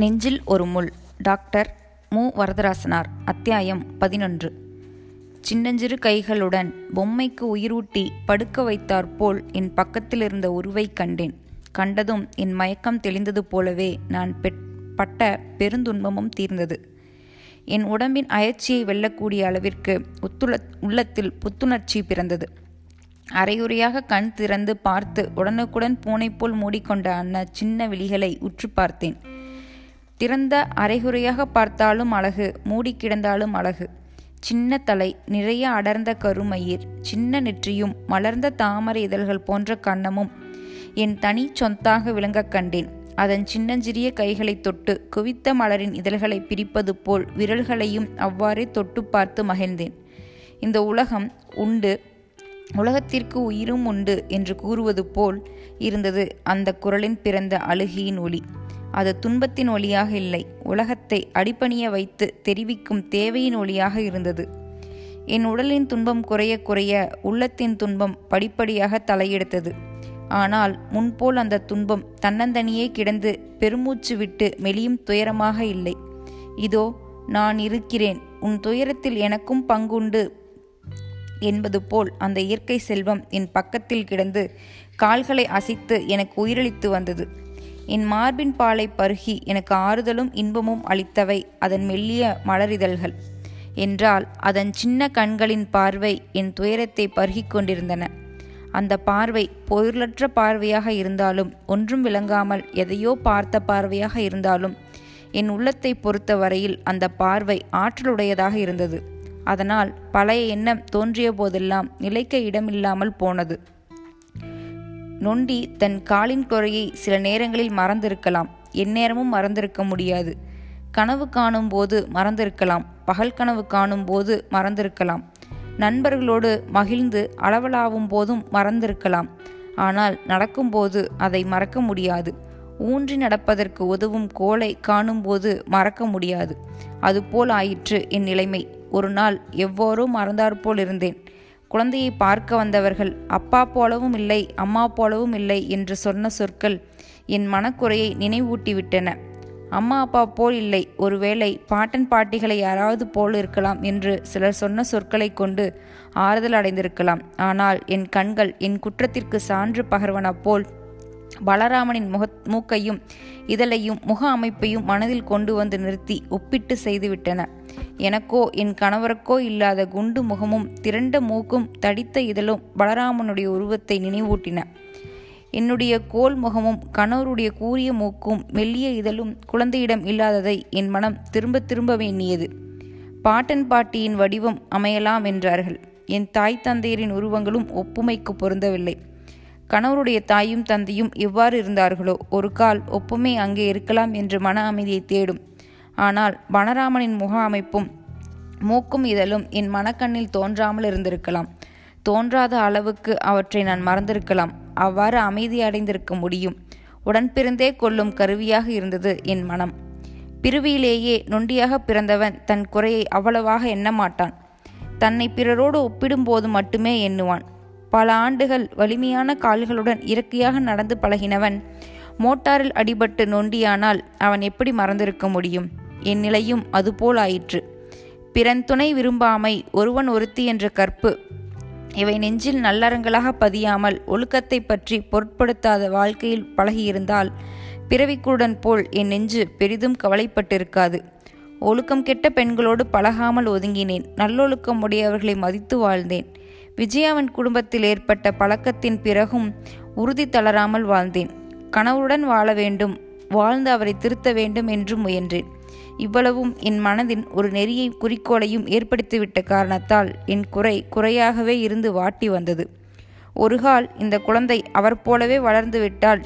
நெஞ்சில் ஒரு முள். டாக்டர் மு. வரதராசனார் அத்தியாயம் பதினொன்று. சின்னஞ்சிறு கைகளுடன் பொம்மைக்கு உயிரூட்டி படுக்க வைத்தாற்போல் என் பக்கத்தில் இருந்த உருவை கண்டேன். கண்டதும் என் மயக்கம் தெளிந்தது போலவே நான் பெட் பட்ட பெருந்துன்பமும் தீர்ந்தது. என் உடம்பின் அயற்சியை வெல்லக்கூடிய அளவிற்கு உத்துள உள்ளத்தில் புத்துணர்ச்சி பிறந்தது. அரையுறையாக கண் திறந்து பார்த்து உடனுக்குடன் பூனை போல் மூடிக்கொண்ட அன்ன சின்ன விழிகளை உற்று பார்த்தேன். திறந்த அரைகுறையாக பார்த்தாலும் அழகு மூடி கிடந்தாலும் அழகு. சின்ன தலை நிறைய அடர்ந்த கருமயிர் சின்ன நெற்றியும் மலர்ந்த தாமரை இதழ்கள் போன்ற கன்னமும் என் தனி சொந்தாக விளங்கக் கண்டேன். அதன் சின்னஞ்சிறிய கைகளை தொட்டு குவித்த மலரின் இதழ்களை பிரிப்பது போல் விரல்களையும் அவ்வாறே தொட்டு பார்த்து மகிழ்ந்தேன். இந்த உலகம் உண்டு உலகத்திற்கு உயிரும் உண்டு என்று கூறுவது போல் இருந்தது அந்த குரலின் பிறந்த அழுகியின் ஒளி அது துன்பத்தின் ஒளியாக இல்லை. உலகத்தை அடிப்பணிய வைத்து தெரிவிக்கும் தேவையின் ஒளியாக இருந்தது. என் உடலின் துன்பம் குறைய குறைய உள்ளத்தின் துன்பம் படிப்படியாக தலையெடுத்தது. ஆனால் முன்போல் அந்த துன்பம் தன்னந்தனியே கிடந்து பெருமூச்சு விட்டு மெலியும் துயரமாக இல்லை. இதோ நான் இருக்கிறேன். உன் துயரத்தில் எனக்கும் பங்குண்டு என்பது போல் அந்த இயற்கை செல்வம் என் பக்கத்தில் கிடந்து கால்களை அசைத்து எனக்கு உயிரளித்து வந்தது. என் மார்பின் பாலை பருகி எனக்கு ஆறுதலும் இன்பமும் அளித்தவை அதன் மெல்லிய மலரிதழ்கள். என்றால் அதன் சின்ன கண்களின் பார்வை என் துயரத்தை பருகிக் கொண்டிருந்தன. அந்த பார்வை பொருளற்ற பார்வையாக இருந்தாலும் ஒன்றும் விளங்காமல் எதையோ பார்த்த பார்வையாக இருந்தாலும் என் உள்ளத்தை பொறுத்த வரையில் அந்த பார்வை ஆற்றலுடையதாக இருந்தது. அதனால் பழைய எண்ணம் தோன்றிய போதெல்லாம் நிலைக்க இடமில்லாமல் போனது. நொண்டி தன் காலின் குறையை சில நேரங்களில் மறந்திருக்கலாம். எந்நேரமும் மறந்திருக்க முடியாது. கனவு காணும் போது மறந்திருக்கலாம். பகல் கனவு காணும் போது மறந்திருக்கலாம். நண்பர்களோடு மகிழ்ந்து அளவலாவும் போதும் மறந்திருக்கலாம். ஆனால் நடக்கும்போது அதை மறக்க முடியாது. ஊன்றி நடப்பதற்கு உதவும் கோலை காணும்போது மறக்க முடியாது. அதுபோல் ஆயிற்று என் நிலைமை. ஒரு நாள் எவ்வாறோ மறந்தாற்போல் இருந்தேன். குழந்தையை பார்க்க வந்தவர்கள் அப்பா போலவும் இல்லை அம்மா போலவும் இல்லை என்று சொன்ன சொற்கள் என் மனக்குறையை நினைவூட்டிவிட்டன. அம்மா அப்பா போல் இல்லை ஒருவேளை பாட்டன் பாட்டிகளை யாராவது போல் இருக்கலாம் என்று சிலர் சொன்ன சொற்களை கொண்டு ஆறுதல் அடைந்திருக்கலாம். ஆனால் என் கண்கள் என் குற்றத்திற்கு சான்று பகர்வன போல் பலராமனின் முக மூக்கையும் இதழையும் முக அமைப்பையும் மனதில் கொண்டு வந்து நிறுத்தி ஒப்பிட்டு செய்துவிட்டன. எனக்கோ என் கணவருக்கோ இல்லாத குண்டு முகமும் திரண்ட மூக்கும் தடித்த இதழும் பலராமனுடைய உருவத்தை நினைவூட்டின. என்னுடைய கோல் முகமும் கணவருடைய கூரிய மூக்கும் மெல்லிய இதழும் குழந்தையிடம் இல்லாததை என் மனம் திரும்ப திரும்ப எண்ணியது பாட்டன் பாட்டியின் வடிவம் அமையலாம் என்றார்கள். என் தாய் தந்தையரின் உருவங்களும் ஒப்புமைக்கு பொருந்தவில்லை. கணவருடைய தாயும் தந்தையும் எவ்வாறு இருந்தார்களோ ஒரு கால் ஒப்புமை அங்கே இருக்கலாம் என்று மன அமைதியை தேடும். ஆனால் பனராமனின் முக அமைப்பும் மூக்கும் இதழும் என் மனக்கண்ணில் தோன்றாமல் இருந்திருக்கலாம். தோன்றாத அளவுக்கு அவற்றை நான் மறந்திருக்கலாம். அவ்வாறு அமைதி அடைந்திருக்க முடியும். உடன்பிறந்தே கொள்ளும் கருவியாக இருந்தது என் மனம். பிறவியிலேயே நொண்டியாக பிறந்தவன் தன் குறையை அவ்வளவாக எண்ணமாட்டான். தன்னை பிறரோடு ஒப்பிடும்போது மட்டுமே எண்ணுவான். பல ஆண்டுகள் வலிமையான கால்களுடன் இறக்கையாக நடந்து பழகினவன் மோட்டாரில் அடிபட்டு நொண்டியானால் அவன் எப்படி மறந்திருக்க முடியும்? என் நிலையும் அதுபோல் ஆயிற்று. பிறன் துணை விரும்பாமை ஒருவன் ஒருத்தி என்ற கற்பு. இவை நெஞ்சில் நல்லறங்களாக பதியாமல் ஒழுக்கத்தை பற்றி பொருட்படுத்தாத வாழ்க்கையில் பழகியிருந்தால் பிறவிக்குடன் போல் என் நெஞ்சு பெரிதும் கவலைப்பட்டிருக்காது. ஒழுக்கம் கெட்ட பெண்களோடு பழகாமல் ஒதுங்கினேன். நல்லொழுக்கம் உடையவர்களை மதித்து வாழ்ந்தேன். விஜயாவின் குடும்பத்தில் ஏற்பட்ட பழக்கத்தின் பிறகும் உறுதி தளராமல் வாழ்ந்தேன். கணவருடன் வாழ வேண்டும் வாழ்ந்து அவரை திருத்த வேண்டும் என்று முயன்றேன். இவ்வளவும் என் மனதின் ஒரு நெறியை குறிக்கோளையும் ஏற்படுத்திவிட்ட காரணத்தால் என் குறை குறையாகவே இருந்து வாட்டி வந்தது. ஒருகால் இந்த குழந்தை அவர் போலவே வளர்ந்து விட்டால்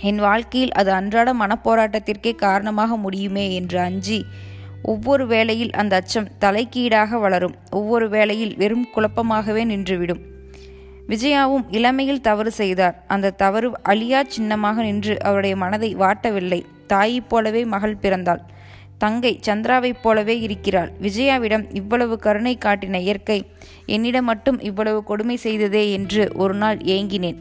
என் வாழ்க்கையில் அது அன்றாட மனப்போராட்டத்திற்கே காரணமாக முடியுமே என்று அஞ்சி ஒவ்வொரு வேளையில் அந்த அச்சம் தலைக்கீடாக வளரும். ஒவ்வொரு வேளையில் வெறும் குழப்பமாகவே நின்றுவிடும். விஜயாவும் இளமையில் தவறு செய்தார். அந்த தவறு அழியா சின்னமாக நின்று அவருடைய மனதை வாட்டவில்லை. தாயைப் போலவே மகள் பிறந்தாள். தங்கை சந்திராவைப் போலவே இருக்கிறாள். விஜயாவிடம் இவ்வளவு கருணை காட்டின இயற்கை என்னிடம் மட்டும் இவ்வளவு கொடுமை செய்ததே என்று ஒரு நாள் ஏங்கினேன்.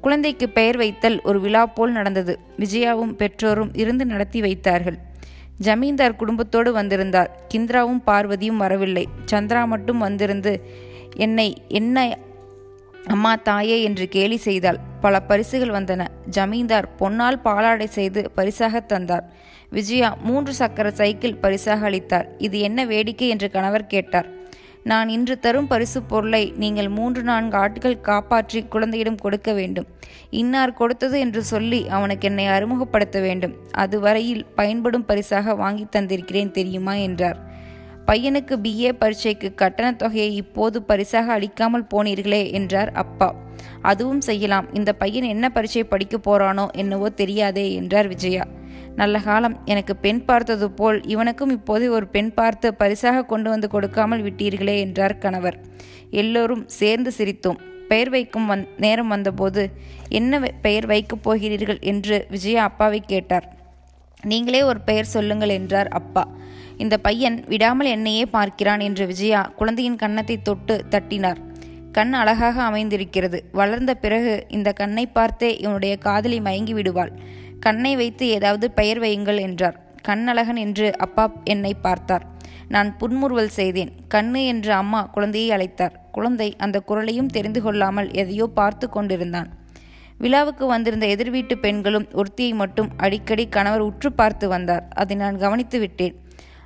குழந்தைக்கு பெயர் வைத்தல் ஒரு விழா போல் நடந்தது. விஜயாவும் பெற்றோரும் இருந்து நடத்தி வைத்தார்கள். ஜமீன்தார் குடும்பத்தோடு வந்திருந்தார். கிந்திராவும் பார்வதியும் வரவில்லை. சந்திரா மட்டும் வந்திருந்து என்னை என்ன அம்மா தாயே என்று கேலி செய்தாள். பல பரிசுகள் வந்தன. ஜமீன்தார் பொன்னால் பாலாடை செய்து பரிசாக தந்தார். விஜயா மூன்று சக்கர சைக்கிள் பரிசாக அளித்தார். இது என்ன வேடிக்கை என்று கணவர் கேட்டார். நான் இன்று தரும் பரிசு பொருளை நீங்கள் மூன்று நான்கு ஆட்கள் காப்பாற்றி குழந்தையிடம் கொடுக்க வேண்டும். இன்னார் கொடுத்தது என்று சொல்லி அவனுக்கு என்னை அறிமுகப்படுத்த வேண்டும். அதுவரையில் பயன்படும் பரிசாக வாங்கி தந்திருக்கிறேன் தெரியுமா? என்றார். பையனுக்கு பிஏ பரீட்சைக்கு கட்டணத் தொகையை இப்போது பரிசாக அளிக்காமல் போனீர்களே என்றார் அப்பா. அதுவும் செய்யலாம். இந்த பையன் என்ன பரீட்சை படிக்க போறானோ என்னவோ தெரியாதே என்றார் விஜயா. நல்ல காலம். எனக்கு பெண் பார்த்தது போல் இவனுக்கும் இப்போதே ஒரு பெண் பார்த்து பரிசாக கொண்டு வந்து கொடுக்காமல் விட்டீர்களே என்றார் கணவர். எல்லோரும் சேர்ந்து சிரித்தோம். பெயர் வைக்கும் வந் நேரம் வந்தபோது என்ன பெயர் வைக்கப் போகிறீர்கள்? என்று விஜயா அப்பாவை கேட்டார். நீங்களே ஒரு பெயர் சொல்லுங்கள் என்றார் அப்பா. இந்த பையன் விடாமல் என்னையே பார்க்கிறான் என்று விஜயா குழந்தையின் கன்னத்தை தொட்டு தட்டினார். கண் அழகாக அமைந்திருக்கிறது. வளர்ந்த பிறகு இந்த கண்ணை பார்த்தே இவனுடைய காதலி மயங்கி விடுவாள் கண்ணை வைத்து ஏதாவது பெயர் வையுங்கள் என்றார். கண்ணழகன் என்று அப்பா என்னை பார்த்தார். நான் புன்முறுவல் செய்தேன். கண்ணு என்று அம்மா குழந்தையை அழைத்தார். குழந்தை அந்த குரலையும் தெரிந்து கொள்ளாமல் எதையோ பார்த்து கொண்டிருந்தான். விழாவுக்கு வந்திருந்த எதிர்வீட்டு பெண்களும் ஒருத்தியை மட்டும் அடிக்கடி கணவர் உற்று பார்த்து வந்தார். அதை நான் கவனித்து விட்டேன்.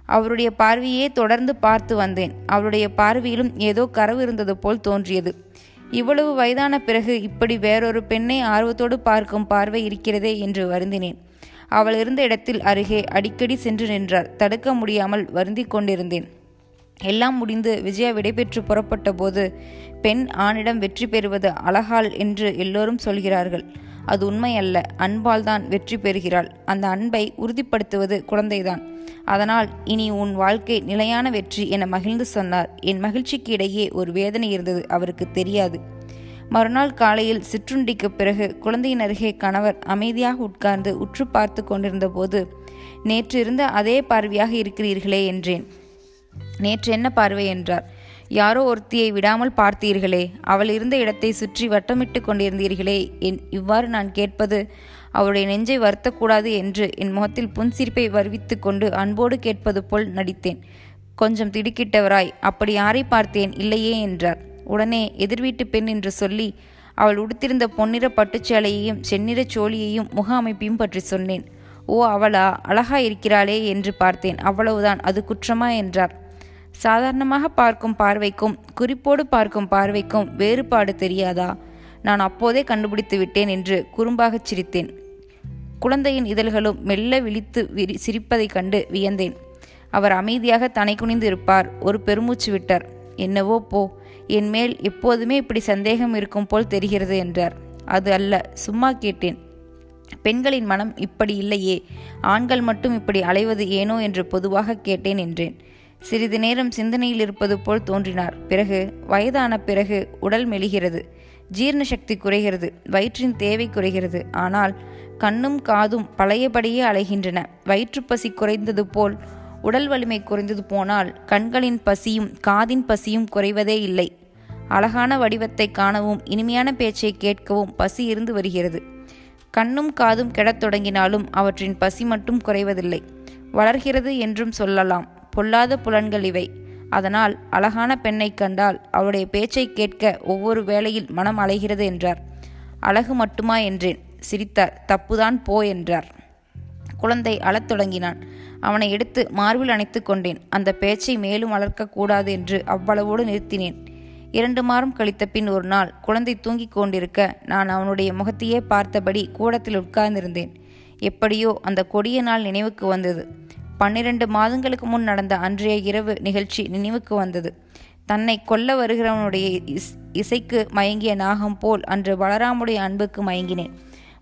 அவருடைய பார்வையே தொடர்ந்து பார்த்து வந்தேன். அவருடைய பார்வையிலும் ஏதோ கரவு இருந்தது போல் தோன்றியது. இவ்வளவு வயதான பிறகு இப்படி வேறொரு பெண்ணை ஆர்வத்தோடு பார்க்கும் பார்வை இருக்கிறதே என்று வருந்தினேன். அவள் இருந்த இடத்தில் அருகே அடிக்கடி சென்று நின்றார் தடுக்க முடியாமல் வருந்தி கொண்டிருந்தேன். எல்லாம் முடிந்து விஜயா விடைபெற்று புறப்பட்ட போது பெண் ஆணிடம் வெற்றி பெறுவது அழகால் என்று எல்லோரும் சொல்கிறார்கள். அது உண்மையல்ல. அன்பால் தான் வெற்றி பெறுகிறாள். அந்த அன்பை உறுதிப்படுத்துவது குழந்தைதான். அதனால் இனி உன் வாழ்க்கை நிலையான வெற்றி என மகிழ்ந்து சொன்னார். என் மகிழ்ச்சிக்கு இடையே ஒரு வேதனை இருந்தது அவருக்கு தெரியாது. மறுநாள் காலையில் சிற்றுண்டிக்கு பிறகு குழந்தையின் அருகே கணவர் அமைதியாக உட்கார்ந்து உற்று பார்த்து கொண்டிருந்த போது நேற்று இருந்த அதே பார்வையாக இருக்கிறீர்களே என்றேன். நேற்று என்ன பார்வை? என்றார். யாரோ ஒருத்தியை விடாமல் பார்த்தீர்களே அவள் இருந்த இடத்தை சுற்றி வட்டமிட்டு கொண்டிருந்தீர்களே என் இவ்வாறு நான் கேட்பது அவருடைய நெஞ்சை வருத்தக்கூடாது என்று என் முகத்தில் புன்சிரிப்பை வருவித்து கொண்டு அன்போடு கேட்பது போல் நடித்தேன். கொஞ்சம் திடுக்கிட்டவராய் அப்படி யாரை பார்த்தேன்? இல்லையே என்றார். உடனே எதிர்வீட்டு பெண் என்று சொல்லி அவள் உடுத்திருந்த பொன்னிற பட்டுச்சேலையையும் செந்நிறச் சோழியையும் முக அமைப்பையும் பற்றி சொன்னேன். ஓ அவளா? அழகா இருக்கிறாளே என்று பார்த்தேன். அவ்வளவுதான். அது குற்றமா என்றார். சாதாரணமாக பார்க்கும் பார்வைக்கும் குறிப்போடு பார்க்கும் பார்வைக்கும் வேறுபாடு தெரியாதா? நான் அப்போதே கண்டுபிடித்து விட்டேன் என்று குறும்பாகச் சிரித்தேன். குழந்தையின் இதழ்களும் மெல்ல விழித்து விரி சிரிப்பதைக் கண்டு வியந்தேன். அவர் அமைதியாக தனை குனிந்து இருப்பார். ஒரு பெருமூச்சு விட்டார். என்னவோ போ என் மேல் எப்போதுமே இப்படி சந்தேகம் இருக்கும் போல் தெரிகிறது என்றார். அது அல்ல சும்மா கேட்டேன். பெண்களின் மனம் இப்படி இல்லையே. ஆண்கள் மட்டும் இப்படி அலைவது ஏனோ என்று பொதுவாக கேட்டேன் என்றேன். சிறிது நேரம் சிந்தனையில் இருப்பது போல் தோன்றினார். பிறகு வயதான பிறகு உடல் மெலிகிறது. ஜீரண சக்தி குறைகிறது வயிற்றின் தேவை குறைகிறது. ஆனால் கண்ணும் காதும் பழையபடியே அலைகின்றன. வயிற்றுப்பசி குறைந்தது போல் உடல் வலிமை குறைந்தது போனால் கண்களின் பசியும் காதின் பசியும் குறைவதே இல்லை. அழகான வடிவத்தை காணவும் இனிமையான பேச்சை கேட்கவும் பசி இருந்து வருகிறது. கண்ணும் காதும் கெடத் தொடங்கினாலும் அவற்றின் பசி மட்டும் குறைவதில்லை. வளர்கிறது என்றும் சொல்லலாம். பொல்லாத புலன்கள் இவை. அதனால் அழகான பெண்ணை கண்டால் அவளுடைய பேச்சை கேட்க ஒவ்வொரு வேளையில் மனம் அலைகிறது என்றார். அழகு மட்டுமா என்றேன். சிரித்தார் தப்புதான் போ என்றார். குழந்தை அழத் தொடங்கினான். அவனை எடுத்து மார்பில் அணைத்து கொண்டேன். அந்த பேச்சை மேலும் வளர்க்கக்கூடாது என்று அவ்வளவோடு நிறுத்தினேன். இரண்டு மாதம் கழித்த பின் ஒரு நாள் குழந்தை தூங்கிக் கொண்டிருக்க நான் அவனுடைய முகத்தையே பார்த்தபடி கூடத்தில் உட்கார்ந்திருந்தேன். எப்படியோ அந்த கொடிய நாள் நினைவுக்கு வந்தது. பன்னிரண்டு மாதங்களுக்கு முன் நடந்த அன்றைய இரவு நிகழ்ச்சி நினைவுக்கு வந்தது. தன்னை கொல்ல வருகிறவனுடைய இஸ் இசைக்கு மயங்கிய நாகம் போல் அன்று பலராமுடைய அன்புக்கு மயங்கினேன்.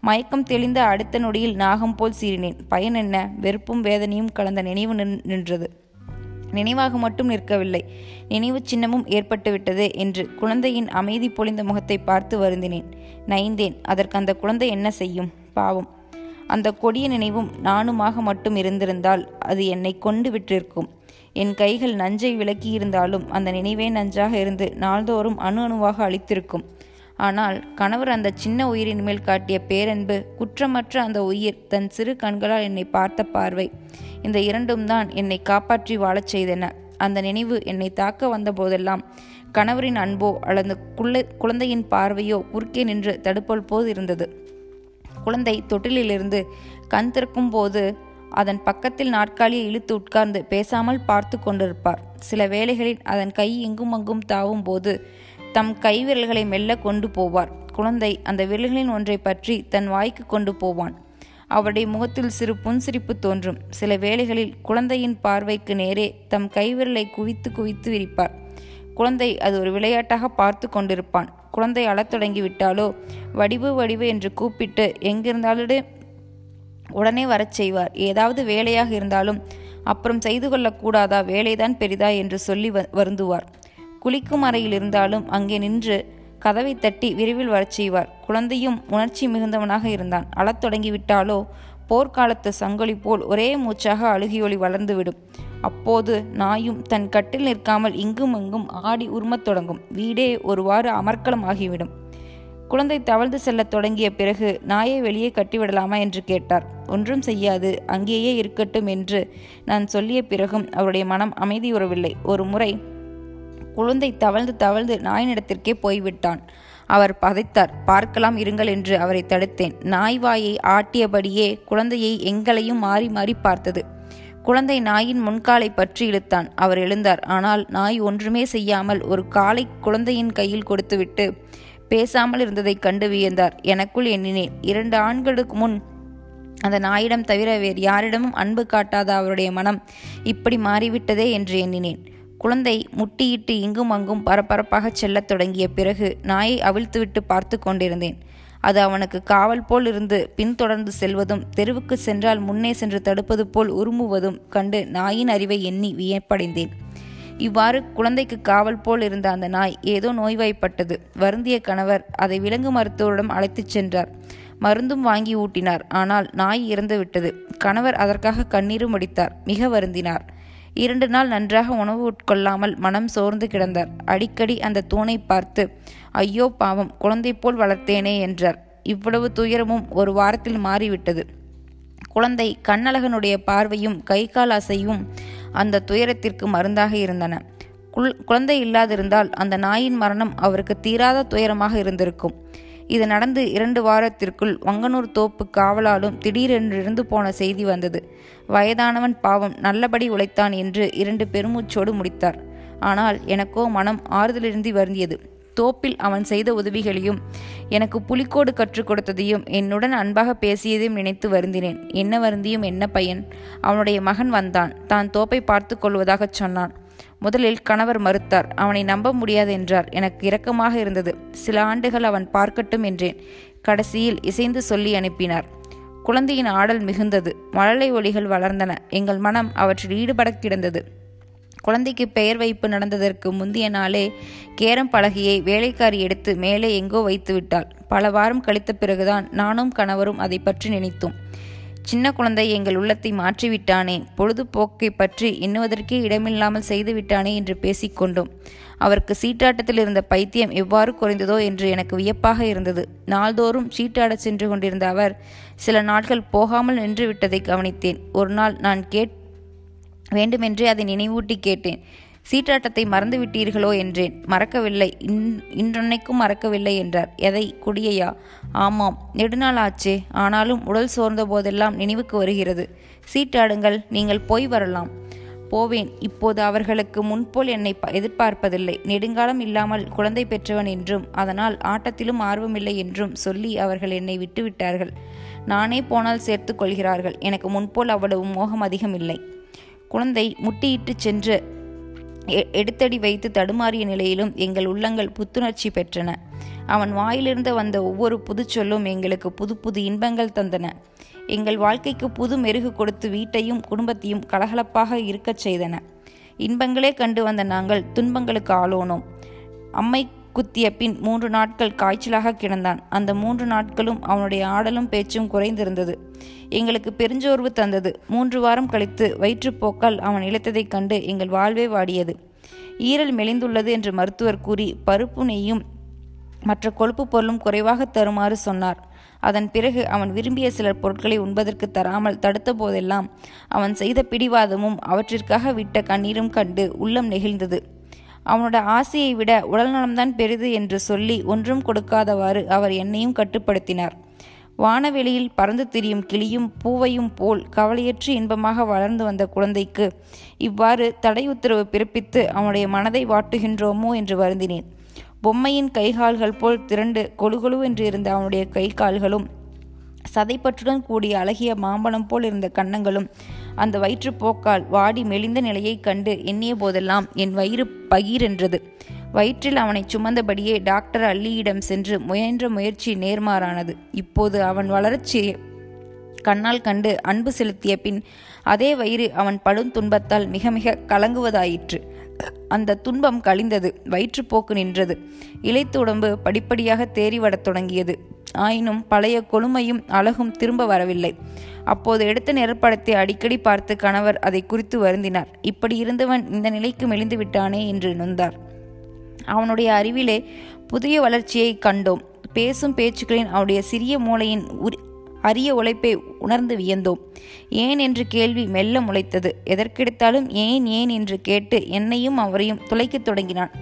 மயக்கம் தெளிந்த அடுத்த நொடியில் நாகம் போல் சீறினேன். பயன் என்ன? வெறுப்பும் வேதனையும் கலந்த நினைவு நின்றது. நினைவாக மட்டும் நிற்கவில்லை. நினைவு சின்னமும் ஏற்பட்டுவிட்டது என்று குழந்தையின் அமைதி பொழிந்த முகத்தை பார்த்து வருந்தினேன். நைந்தேன் அதற்கு அந்த குழந்தை என்ன செய்யும்? பாவம். அந்த கொடிய நினைவும் நானுமாக மட்டும் இருந்திருந்தால் அது என்னை கொண்டு விட்டிருக்கும். என் கைகள் நஞ்சை விலக்கியிருந்தாலும் அந்த நினைவே நஞ்சாக இருந்து நாள்தோறும் அணு அணுவாக அழித்திருக்கும். ஆனால் கணவர் அந்த சின்ன உயிரின் மேல் காட்டிய பேரன்பு குற்றமற்ற அந்த உயிர் தன் சிறு கண்களால் என்னை பார்த்த பார்வை இந்த இரண்டும் தான் என்னை காப்பாற்றி வாழச் செய்தன. அந்த நினைவு என்னை தாக்க வந்த போதெல்லாம் கணவரின் அன்போ அல்லது குழந்தையின் பார்வையோ குறுக்கே நின்று தடுப்பல் போது இருந்தது குழந்தை தொட்டிலிலிருந்து கண் திறக்கும் போது அதன் பக்கத்தில் நாற்காலியை இழுத்து உட்கார்ந்து பேசாமல் பார்த்து கொண்டிருப்பார். சில வேளைகளில் அதன் கை எங்கும் அங்கும் தாவும் போது தம் கை விரல்களை மெல்ல கொண்டு போவார். குழந்தை அந்த விரல்களின் ஒன்றை பற்றி தன் வாய்க்கு கொண்டு போவான். அவருடைய முகத்தில் சிறு புன்சிரிப்பு தோன்றும். சில வேளைகளில் குழந்தையின் பார்வைக்கு நேரே தம் கைவிரலை குவித்து குவித்து விரிப்பார். குழந்தை அது ஒரு விளையாட்டாக பார்த்து கொண்டிருப்பான். குழந்தை அழத் தொடங்கிவிட்டாலோ வடிவு வடிவு என்று கூப்பிட்டு எங்கிருந்தாலும் உடனே வரச் செய்வார். ஏதாவது வேலையாக இருந்தாலும் அப்புறம் செய்து கொள்ளக்கூடாதா வேலைதான் பெரிதா என்று சொல்லி வருந்துவார். குளிக்கும் அறையில் இருந்தாலும் அங்கே நின்று கதவை தட்டி விரைவில் வரச் செய்வார். குழந்தையும் உணர்ச்சி மிகுந்தவனாக இருந்தான். அழத் தொடங்கிவிட்டாலோ? போர்க்காலத்து சங்கொலி போல் ஒரே மூச்சாக அழுகியொளி வளர்ந்துவிடும். அப்போது நாயும் தன் கட்டில் நிற்காமல் இங்கும் இங்கும் ஆடி உருமத் தொடங்கும். வீடே ஒருவாறு அமர்க்கலம் ஆகிவிடும் குழந்தை தவழ்ந்து செல்லத் தொடங்கிய பிறகு நாயை வெளியே கட்டிவிடலாமா என்று கேட்டார். ஒன்றும் செய்யாது அங்கேயே இருக்கட்டும் என்று நான் சொல்லிய பிறகும் அவருடைய மனம் அமைதியுறவில்லை ஒரு முறை குழந்தை தவழ்ந்து தவழ்ந்து நாயினிடத்திற்கே போய்விட்டான். அவர் பதைத்தார் பார்க்கலாம் இருங்கள் என்று அவரை தடுத்தேன். நாய் வாயை ஆட்டியபடியே குழந்தையை எங்களையும் மாறி மாறி பார்த்தது. குழந்தை நாயின் முன்காலை பற்றி இழுத்தான். அவர் எழுந்தார். ஆனால் நாய் ஒன்றுமே செய்யாமல் ஒரு காலை குழந்தையின் கையில் கொடுத்துவிட்டு பேசாமல் இருந்ததைக் கண்டு வியந்தார். எனக்குள் எண்ணினேன். இரண்டு ஆண்களுக்கு முன் அந்த நாயிடம் தவிர வேறு யாரிடமும் அன்பு காட்டாத அவருடைய மனம்? இப்படி மாறிவிட்டதே என்று எண்ணினேன். குழந்தை முட்டியிட்டு இங்கும் அங்கும் பரபரப்பாகச் செல்லத் தொடங்கிய பிறகு நாயை அவிழ்த்துவிட்டு பார்த்து கொண்டிருந்தேன். அது அவனுக்கு காவல் போல் இருந்து பின்தொடர்ந்து செல்வதும் தெருவுக்கு சென்றால் முன்னே சென்று தடுப்பது போல் உருமுவதும் கண்டு நாயின் அறிவை எண்ணி வியப்படைந்தேன். இவ்வாறு குழந்தைக்கு காவல் போல் இருந்த அந்த நாய் ஏதோ நோய்வாய்ப்பட்டது. வருந்திய கணவர் அதை விலங்கு மருத்துவரிடம் அழைத்துச் சென்றார். மருந்தும் வாங்கி ஊட்டினார். ஆனால் நாய் இறந்துவிட்டது. கணவர் அதற்காக கண்ணீரும் அடித்தார். மிக வருந்தினார். இரண்டு நாள் நன்றாக உணவு உட்கொள்ளாமல் மனம் சோர்ந்து கிடந்தார். அடிக்கடி அந்த தூணை பார்த்து ஐயோ பாவம் குழந்தை போல் வளர்த்தேனே என்றார். இவ்வளவு துயரமும் ஒரு வாரத்தில் மாறிவிட்டது. குழந்தை கண்ணழகனுடைய பார்வையும் கை கால் அசையும் அந்த துயரத்திற்கு மருந்தாக இருந்தன. குழந்தை இல்லாதிருந்தால் அந்த நாயின் மரணம் அவருக்கு தீராத துயரமாக இருந்திருக்கும். இது நடந்து இரண்டு வாரத்திற்குள் வங்கனூர் தோப்பு காவலாலும் திடீரென்று இருந்து போன செய்தி வந்தது. வயதானவன் பாவம் நல்லபடி உழைத்தான் என்று இரண்டு பெருமூச்சோடு முடித்தார். ஆனால் எனக்கோ மனம் ஆறுதலிருந்தி வருந்தியது. தோப்பில் அவன் செய்த உதவிகளையும் எனக்கு புலிக்கோடு கற்றுக் கொடுத்ததையும் என்னுடன் அன்பாக பேசியதையும் நினைத்து வருந்தினேன். என்ன வருந்தியும் என்ன பையன்? அவனுடைய மகன் வந்தான். தான் தோப்பை பார்த்து கொள்வதாகச் சொன்னான். முதலில் கணவர் மறுத்தார் அவனை நம்ப முடியாது என்றார். எனக்கு இரக்கமாக இருந்தது. சில ஆண்டுகள் அவன் பார்க்கட்டும் என்றேன். கடைசியில் இசைந்து சொல்லி அனுப்பினார். குழந்தையின் ஆடல் மிகுந்தது. மழலை ஒளிகள் வளர்ந்தன. எங்கள் மனம் அவற்றில் ஈடுபட கிடந்தது. குழந்தைக்கு பெயர் வைப்பு நடந்ததற்கு முந்தைய நாளே கேரம் பலகையை வேலைக்காரி எடுத்து மேலே எங்கோ வைத்து விட்டாள் பல வாரம் கழித்த பிறகுதான் நானும் கணவரும் அதை பற்றி நினைத்தோம். சின்ன குழந்தை எங்கள் உள்ளத்தை மாற்றிவிட்டானே. பொழுதுபோக்கை பற்றி எண்ணுவதற்கே இடமில்லாமல் செய்துவிட்டானே என்று பேசிக்கொண்டோம். அவருக்கு சீட்டாட்டத்தில் இருந்த பைத்தியம் எவ்வாறு குறைந்ததோ என்று எனக்கு வியப்பாக இருந்தது. நாள்தோறும் சீட்டாடச் சென்று கொண்டிருந்த அவர் சில நாட்கள் போகாமல் நின்று விட்டதை கவனித்தேன். ஒரு நாள் நான் கேட் வேண்டுமென்றே அதை நினைவூட்டி கேட்டேன். சீட்டாட்டத்தை மறந்து விட்டீர்களோ என்றேன். மறக்கவில்லை. இன் இன்றன்னைக்கும் மறக்கவில்லை என்றார். எதை? குடியையா? ஆமாம். நெடுநாள் ஆச்சே. ஆனாலும் உடல் சோர்ந்த போதெல்லாம் நினைவுக்கு வருகிறது. சீட்டாடுங்கள் நீங்கள் போய் வரலாம். போவேன். இப்போது அவர்களுக்கு முன்போல் என்னை எதிர்பார்ப்பதில்லை. நெடுங்காலம் இல்லாமல் குழந்தை பெற்றவன் என்றும் அதனால் ஆட்டத்திலும் ஆர்வமில்லை என்றும் சொல்லி அவர்கள் என்னை விட்டுவிட்டார்கள். நானே போனால் சேர்த்து கொள்கிறார்கள். எனக்கு முன்போல் அவ்வளவு மோகம் அதிகம் இல்லை குழந்தை முட்டியிட்டு சென்று எடுத்தடி வைத்து தடுமாறிய நிலையிலும் எங்கள் உள்ளங்கள் புத்துணர்ச்சி பெற்றன. அவன் வாயிலிருந்து வந்த ஒவ்வொரு புதுச்சொல்லும் எங்களுக்கு புது புது இன்பங்கள் தந்தன. எங்கள் வாழ்க்கைக்கு புது மெருகு கொடுத்து வீட்டையும் குடும்பத்தையும் கலகலப்பாக இருக்கச் செய்தன. இன்பங்களே கண்டு வந்த நாங்கள் துன்பங்களுக்கு ஆளோனோம். அம்மை குத்திய பின் மூன்று நாட்கள் காய்ச்சலாக கிடந்தான். அந்த மூன்று நாட்களும் அவனுடைய ஆடலும் பேச்சும் குறைந்திருந்தது. எங்களுக்கு பெருஞ்சோர்வு தந்தது. மூன்று வாரம் கழித்து வயிற்றுப்போக்கால் அவன் இழைத்ததைக் கண்டு எங்கள் வாழ்வே வாடியது. ஈரல் மெலிந்துள்ளது என்று மருத்துவர் கூறி பருப்பு நெய்யும் மற்ற கொழுப்பு பொருளும் குறைவாக தருமாறு சொன்னார். அதன் பிறகு அவன் விரும்பிய சிலர் பொருட்களை உண்பதற்கு தராமல் தடுத்த போதெல்லாம் அவன் செய்த பிடிவாதமும் அவற்றிற்காக விட்ட கண்ணீரும் கண்டு உள்ளம் நெகிழ்ந்தது. அவனோட ஆசையை விட உடல்நலம்தான் பெரிது என்று சொல்லி ஒன்றும் கொடுக்காதவாறு அவர் என்னையும் கட்டுப்படுத்தினார். வானவெளியில் பறந்து திரியும் கிளியும் பூவையும் போல் கவலையற்று இன்பமாக வளர்ந்து வந்த குழந்தைக்கு இவ்வாறு தடை உத்தரவு பிறப்பித்து அவனுடைய மனதை வாட்டுகின்றோமோ என்று வருந்தினேன். பொம்மையின் கைகால்கள் போல் திரண்டு கொழுகொழு என்று இருந்த அவனுடைய கை கால்களும் சதைப்பற்றுடன் கூடிய அழகிய மாம்பழம் போல் இருந்த கன்னங்களும் அந்த வயிற்றுப்போக்கால் வாடி மெலிந்த நிலையைக் கண்டு எண்ணிய போதெல்லாம் என் வயிறு பகீரென்றது. வயிற்றில் அவனை சுமந்தபடியே டாக்டர் அல்லியிடம் சென்று முயன்ற முயற்சி நேர்மாறானது. இப்போது அவன் வளர்ச்சி கண்ணால் கண்டு அன்பு செலுத்திய பின் அதே வயிறு அவன் படும் துன்பத்தால் மிக மிக கலங்குவதாயிற்று. அந்த துன்பம் கழிந்தது. வயிற்றுப்போக்கு நின்றது. இலைத்து உடம்பு படிப்படியாக தேறிவடத் தொடங்கியது. ஆயினும் பழைய கொழுமையும் அழகும் திரும்ப வரவில்லை. அப்போது எடுத்த நிறப்படத்தை அடிக்கடி பார்த்து கணவர் அதை குறித்து வருந்தினார். இப்படி இருந்தவன் இந்த நிலைக்கு மெலிந்து விட்டானே என்று நொந்தார். அவனுடைய அறிவிலே புதிய வளர்ச்சியை கண்டோம். பேசும் பேச்சுக்களின் அவனுடைய சிறிய மூளையின் உரி அரிய உழைப்பை உணர்ந்து வியந்தோம். ஏன் என்று கேள்வி மெல்ல முளைத்தது. எதற்கெடுத்தாலும் ஏன் ஏன் என்று கேட்டு என்னையும் அவரையும் துளைக்கத் தொடங்கினான்.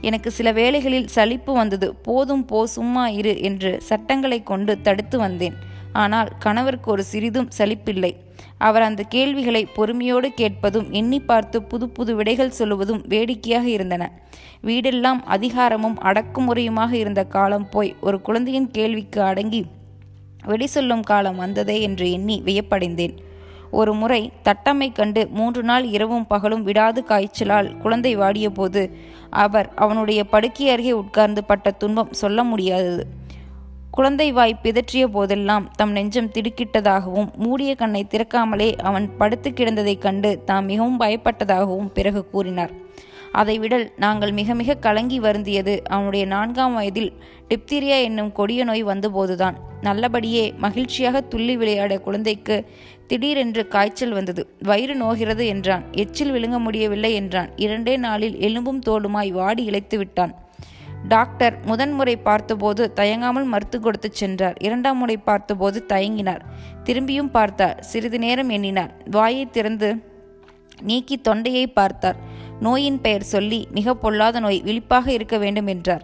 எனக்கு சில வேளைகளில் சலிப்பு வந்தது. போதும் போ சும்மா இரு என்று சட்டங்களை கொண்டு தடுத்து வந்தேன். ஆனால் கணவருக்கு ஒரு சிறிதும் சலிப்பில்லை. அவர் அந்த கேள்விகளை பொறுமையோடு கேட்பதும் எண்ணி பார்த்து புது புது விடைகள் சொல்லுவதும் வேடிக்கையாக இருந்தன. வீடெல்லாம் அதிகாரமும் அடக்குமுறையுமாக இருந்த காலம் போய் ஒரு குழந்தையின் கேள்விக்கு அடங்கி வெடி சொல்லும் காலம் வந்ததே என்று எண்ணி வியப்படைந்தேன். ஒரு முறை தட்டம்மை கண்டு மூன்று நாள் இரவும் பகலும் விடாது காய்ச்சலால் குழந்தை வாடிய போது அவர் அவனுடைய படுக்கை அருகே உட்கார்ந்து பட்ட துன்பம் சொல்ல முடியாதது. குழந்தை வாய் பிதற்றிய போதெல்லாம் தம் நெஞ்சம் திடுக்கிட்டதாகவும் மூடிய கண்ணை திறக்காமலே அவன் படுத்து கிடந்ததைக் கண்டு தாம் மிகவும் பயப்பட்டதாகவும் பிறகு கூறினார். அதைவிட நாங்கள் மிக மிக கலங்கி வருந்தியது அவனுடைய நான்காம் வயதில் டிப்தீரியா என்னும் கொடிய நோய் வந்தபோதுதான். நல்லபடியே மகிழ்ச்சியாக துள்ளி விளையாட குழந்தைக்கு திடீரென்று காய்ச்சல் வந்தது. வயிறு நோகிறது என்றான். எச்சில் விழுங்க முடியவில்லை என்றான். இரண்டே நாளில் எலும்பும் தோலுமாய் வாடி இழைத்து விட்டான். டாக்டர் முதன்முறை பார்த்தபோது தயங்காமல் மறுத்து கொடுத்து சென்றார். இரண்டாம் முறை பார்த்தபோது தயங்கினார். திரும்பியும் பார்த்தார். சிறிது நேரம் எண்ணினார். வாயை திறந்து நீக்கி தொண்டையை பார்த்தார். நோயின் பெயர் சொல்லி மிக பொல்லாத நோய் விழிப்பாக இருக்க வேண்டும் என்றார்.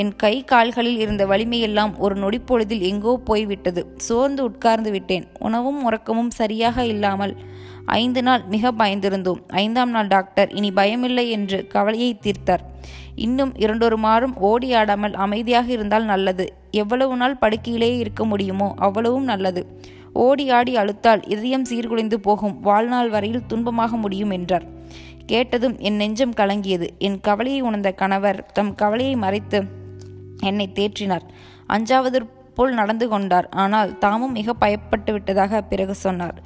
என் கை கால்களில் இருந்த வலிமையெல்லாம் ஒரு நொடிப்பொழுதில் எங்கோ போய்விட்டது. சோர்ந்து உட்கார்ந்து விட்டேன். உணவும் உறக்கமும் சரியாக இல்லாமல் ஐந்து நாள் மிக பயந்திருந்தோம். ஐந்தாம் நாள் டாக்டர் இனி பயமில்லை என்று கவலையை தீர்த்தார். இன்னும் இரண்டொரு மாறும் ஓடி ஆடாமல் அமைதியாக இருந்தால் நல்லது. எவ்வளவு நாள் படுக்கையிலேயே இருக்க முடியுமோ அவ்வளவும் நல்லது. ஓடி ஆடி அழுத்தால் இதயம் சீர்குலைந்து போகும். வாழ்நாள் வரையில் துன்பமாக முடியும் என்றார். கேட்டதும் என் நெஞ்சம் கலங்கியது. என் கவலையை உணர்ந்த கணவர் தம் கவலையை மறைத்து என்னை தேற்றினார். அஞ்சாவது போல் நடந்து கொண்டார். ஆனால் தாமும் மிக பயப்பட்டு விட்டதாக பிறகு சொன்னார்.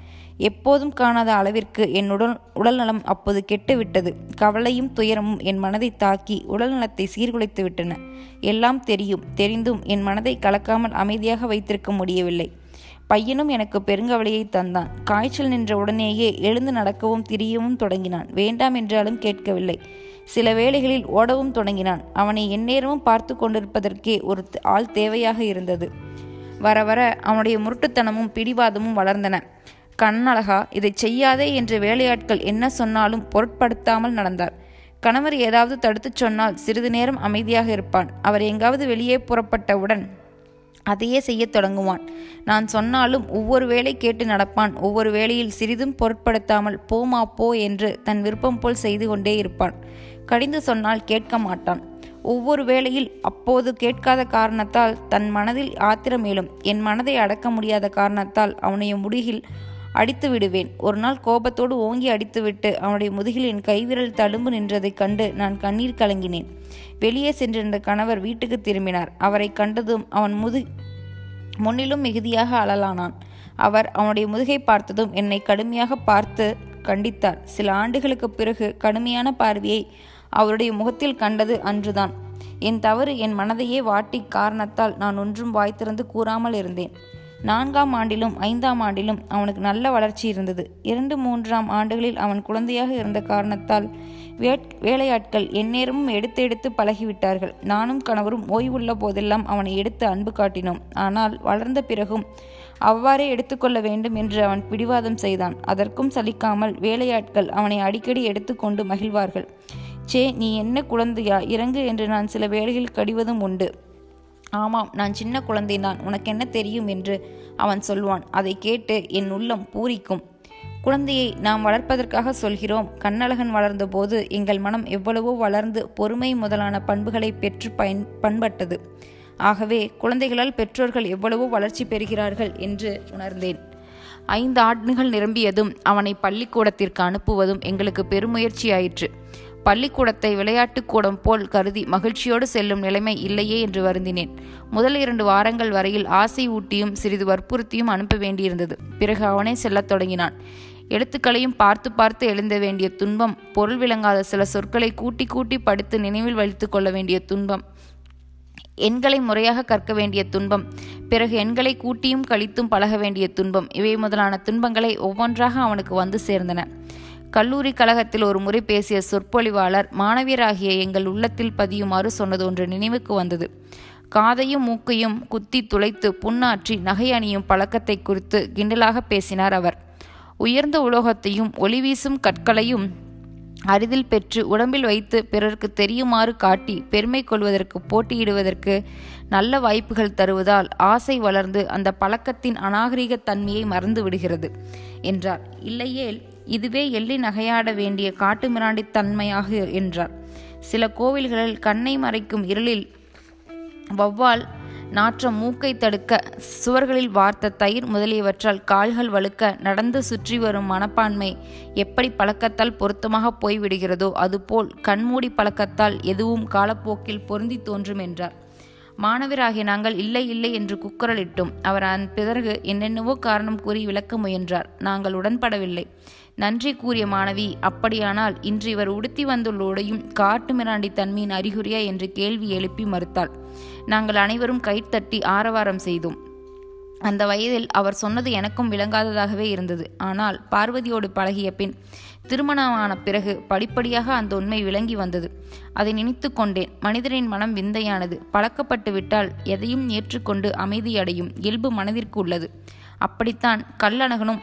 எப்போதும் காணாத அளவிற்கு என் உடல் உடல்நலம் அப்போது கெட்டுவிட்டது. கவலையும் துயரமும் என் மனதை தாக்கி உடல்நலத்தை சீர்குலைத்து விட்டன எல்லாம் தெரியும். தெரிந்தும் என் மனதை கலக்காமல் அமைதியாக வைத்திருக்க முடியவில்லை. பையனும் எனக்கு பெருங்கவலையை தந்தான். காய்ச்சல் நின்ற உடனேயே எழுந்து நடக்கவும் திரியவும் தொடங்கினான். வேண்டாம் என்றாலும் கேட்கவில்லை. சில வேளைகளில் ஓடவும் தொடங்கினான். அவனை எந்நேரமும் பார்த்து கொண்டிருப்பதற்கே ஒரு ஆள் தேவையாக இருந்தது. வர வர அவனுடைய முரட்டுத்தனமும் பிடிவாதமும் வளர்ந்தன. கண்ணழகா இதை செய்யாதே என்று வேலையாட்கள் என்ன சொன்னாலும் பொருட்படுத்தாமல் நடந்தார். கணவர் ஏதாவது தடுத்துச் சொன்னால் சிறிது நேரம் அமைதியாக இருப்பான். அவர் எங்காவது வெளியே புறப்பட்டவுடன் அதையே செய்யத் தொடங்குவான். நான் சொன்னாலும் ஒவ்வொரு வேளை கேட்டு நடப்பான். ஒவ்வொரு வேளையில் சிறிதும் பொருட்படுத்தாமல் போமா போ என்று தன் விருப்பம் போல் செய்து கொண்டே இருப்பான். கடிந்து சொன்னால் கேட்க மாட்டான். ஒவ்வொரு வேளையில் அப்போது கேட்காத காரணத்தால் தன் மனதில் ஆத்திரம் மேலும் என் மனதை அடக்க முடியாத காரணத்தால் அவனுடைய முடிகில் அடித்து விடுவேன். ஒரு நாள் கோபத்தோடு ஓங்கி அடித்துவிட்டு அவனுடைய முதுகில் என் கைவிரல் தழும்பு நின்றதைக் கண்டு நான் கண்ணீர் கலங்கினேன். வெளியே சென்றிருந்த கணவர் வீட்டுக்கு திரும்பினார். அவரை கண்டதும் அவன் முது முன்னிலும் மிகுதியாக அழலானான். அவர் அவனுடைய முதுகை பார்த்ததும் என்னை கடுமையாக பார்த்து கண்டித்தார். சில ஆண்டுகளுக்கு பிறகு கடுமையான பார்வையை அவருடைய முகத்தில் கண்டது அன்றுதான். என் தவறு என் மனதையே வாட்டி காரணத்தால் நான் ஒன்றும் வாய்த்திருந்து கூறாமல் இருந்தேன். நான்காம் ஆண்டிலும் ஐந்தாம் ஆண்டிலும் அவனுக்கு நல்ல வளர்ச்சி இருந்தது. இரண்டு மூன்றாம் ஆண்டுகளில் அவன் குழந்தையாக இருந்த காரணத்தால் வேலையாட்கள் எந்நேரமும் எடுத்து எடுத்து பழகிவிட்டார்கள். நானும் கணவரும் ஓய்வுள்ள போதெல்லாம் அவனை எடுத்து அன்பு காட்டினோம். ஆனால் வளர்ந்த பிறகும் அவ்வாறே எடுத்துக்கொள்ள வேண்டும் என்று அவன் பிடிவாதம் செய்தான். அதற்கும் சலிக்காமல் வேலையாட்கள் அவனை அடிக்கடி எடுத்துக்கொண்டு மகிழ்வார்கள். சே நீ என்ன குழந்தையா? இறங்கு என்று நான் சில வேளைகளில் கடிவதும் உண்டு. ஆமாம் நான் சின்ன குழந்தைதான் உனக்கு என்ன தெரியும் என்று அவன் சொல்வான். அதை கேட்டு என் உள்ளம் பூரிக்கும். குழந்தையை நாம் வளர்ப்பதற்காக சொல்கிறோம். கண்ணழகன் வளர்ந்தபோது எங்கள் மனம் எவ்வளவோ வளர்ந்து பொறுமை முதலான பண்புகளை பெற்று பயன் பண்பட்டது. ஆகவே குழந்தைகளால் பெற்றோர்கள் எவ்வளவோ வளர்ச்சி பெறுகிறார்கள் என்று உணர்ந்தேன். ஐந்து ஆண்டுகள் நிரம்பியதும் அவனை பள்ளிக்கூடத்திற்கு அனுப்புவதும் எங்களுக்கு பெருமுயற்சியாயிற்று. பள்ளிக்கூடத்தை விளையாட்டுக் கூடம் போல் கருதி மகிழ்ச்சியோடு செல்லும் நிலைமை இல்லையே என்று வருந்தினேன். முதல் இரண்டு வாரங்கள் வரையில் ஆசை ஊட்டியும் சிறிது வற்புறுத்தியும் அனுப்ப வேண்டியிருந்தது. பிறகு அவனே செல்லத் தொடங்கினான். எழுத்துக்களையும் பார்த்து பார்த்து எழுந்த வேண்டிய துன்பம் பொருள் விளங்காத சில சொற்களை கூட்டி கூட்டி படித்து நினைவில் வைத்து கொள்ள வேண்டிய துன்பம் எண்களை முறையாக கற்க வேண்டிய துன்பம் பிறகு எண்களை கூட்டியும் கழித்தும் பழக வேண்டிய துன்பம் இவை முதலான துன்பங்களை ஒவ்வொன்றாக அவனுக்கு வந்து சேர்ந்தன. கல்லூரி கழகத்தில் ஒரு முறை பேசிய சொற்பொழிவாளர் மாணவியராகிய எங்கள் உள்ளத்தில் பதியுமாறு சொன்னது ஒன்று நினைவுக்கு வந்தது. காதையும் மூக்கையும் குத்தி துளைத்து புண்ணாற்றி நகை அணியும் பழக்கத்தை குறித்து கிண்டலாக பேசினார் அவர். உயர்ந்த உலோகத்தையும் ஒளிவீசும் கற்களையும் அரிதில் பெற்று உடம்பில் வைத்து பிறருக்கு தெரியுமாறு காட்டி பெருமை கொள்வதற்கு போட்டியிடுவதற்கு நல்ல வாய்ப்புகள் தருவதால் ஆசை வளர்ந்து அந்த பழக்கத்தின் அநாகரிக தன்மையை மறந்து விடுகிறது என்றார். இல்லையேல் இதுவே எள்ளி நகையாட வேண்டிய காட்டுமிராண்டி தன்மையாக என்றார். சில கோவில்களில் கண்ணை மறைக்கும் இருளில் வௌவால் நாற்ற மூக்கை தடுக்க சுவர்களில் வார்த்த தயிர் முதலியவற்றால் கால்கள் வழுக்க நடந்து சுற்றி வரும் மனப்பான்மை எப்படி பழக்கத்தால் பொருத்தமாக போய்விடுகிறதோ அதுபோல் கண்மூடி பழக்கத்தால் எதுவும் காலப்போக்கில் பொருந்தி தோன்றும் என்றார். மாணவராகிய நாங்கள் இல்லை இல்லை என்று குக்கரலிட்டோம். அவர் அதன் பிறகு என்னென்னவோ காரணம் கூறி விளக்க முயன்றார். நாங்கள் உடன்படவில்லை. நன்றி கூறிய மாணவி அப்படியானால் இன்று இவர் உடுத்தி வந்துள்ள உடையும் காட்டு மிராண்டி தன்மையின் அறிகுறியா? என்று கேள்வி எழுப்பி மறுத்தாள். நாங்கள் அனைவரும் கைத்தட்டி ஆரவாரம் செய்தோம். அந்த வயதில் அவர் சொன்னது எனக்கும் விளங்காததாகவே இருந்தது. ஆனால் பார்வதியோடு பழகிய பின் திருமணமான பிறகு படிப்படியாக அந்த உண்மை விளங்கி வந்தது. அதை நினைத்து கொண்டேன். மனிதரின் மனம் விந்தையானது. பழக்கப்பட்டு விட்டால் எதையும் ஏற்றுக்கொண்டு அமைதியடையும் இயல்பு மனதிற்கு உள்ளது அப்படித்தான் கல்லணகனும்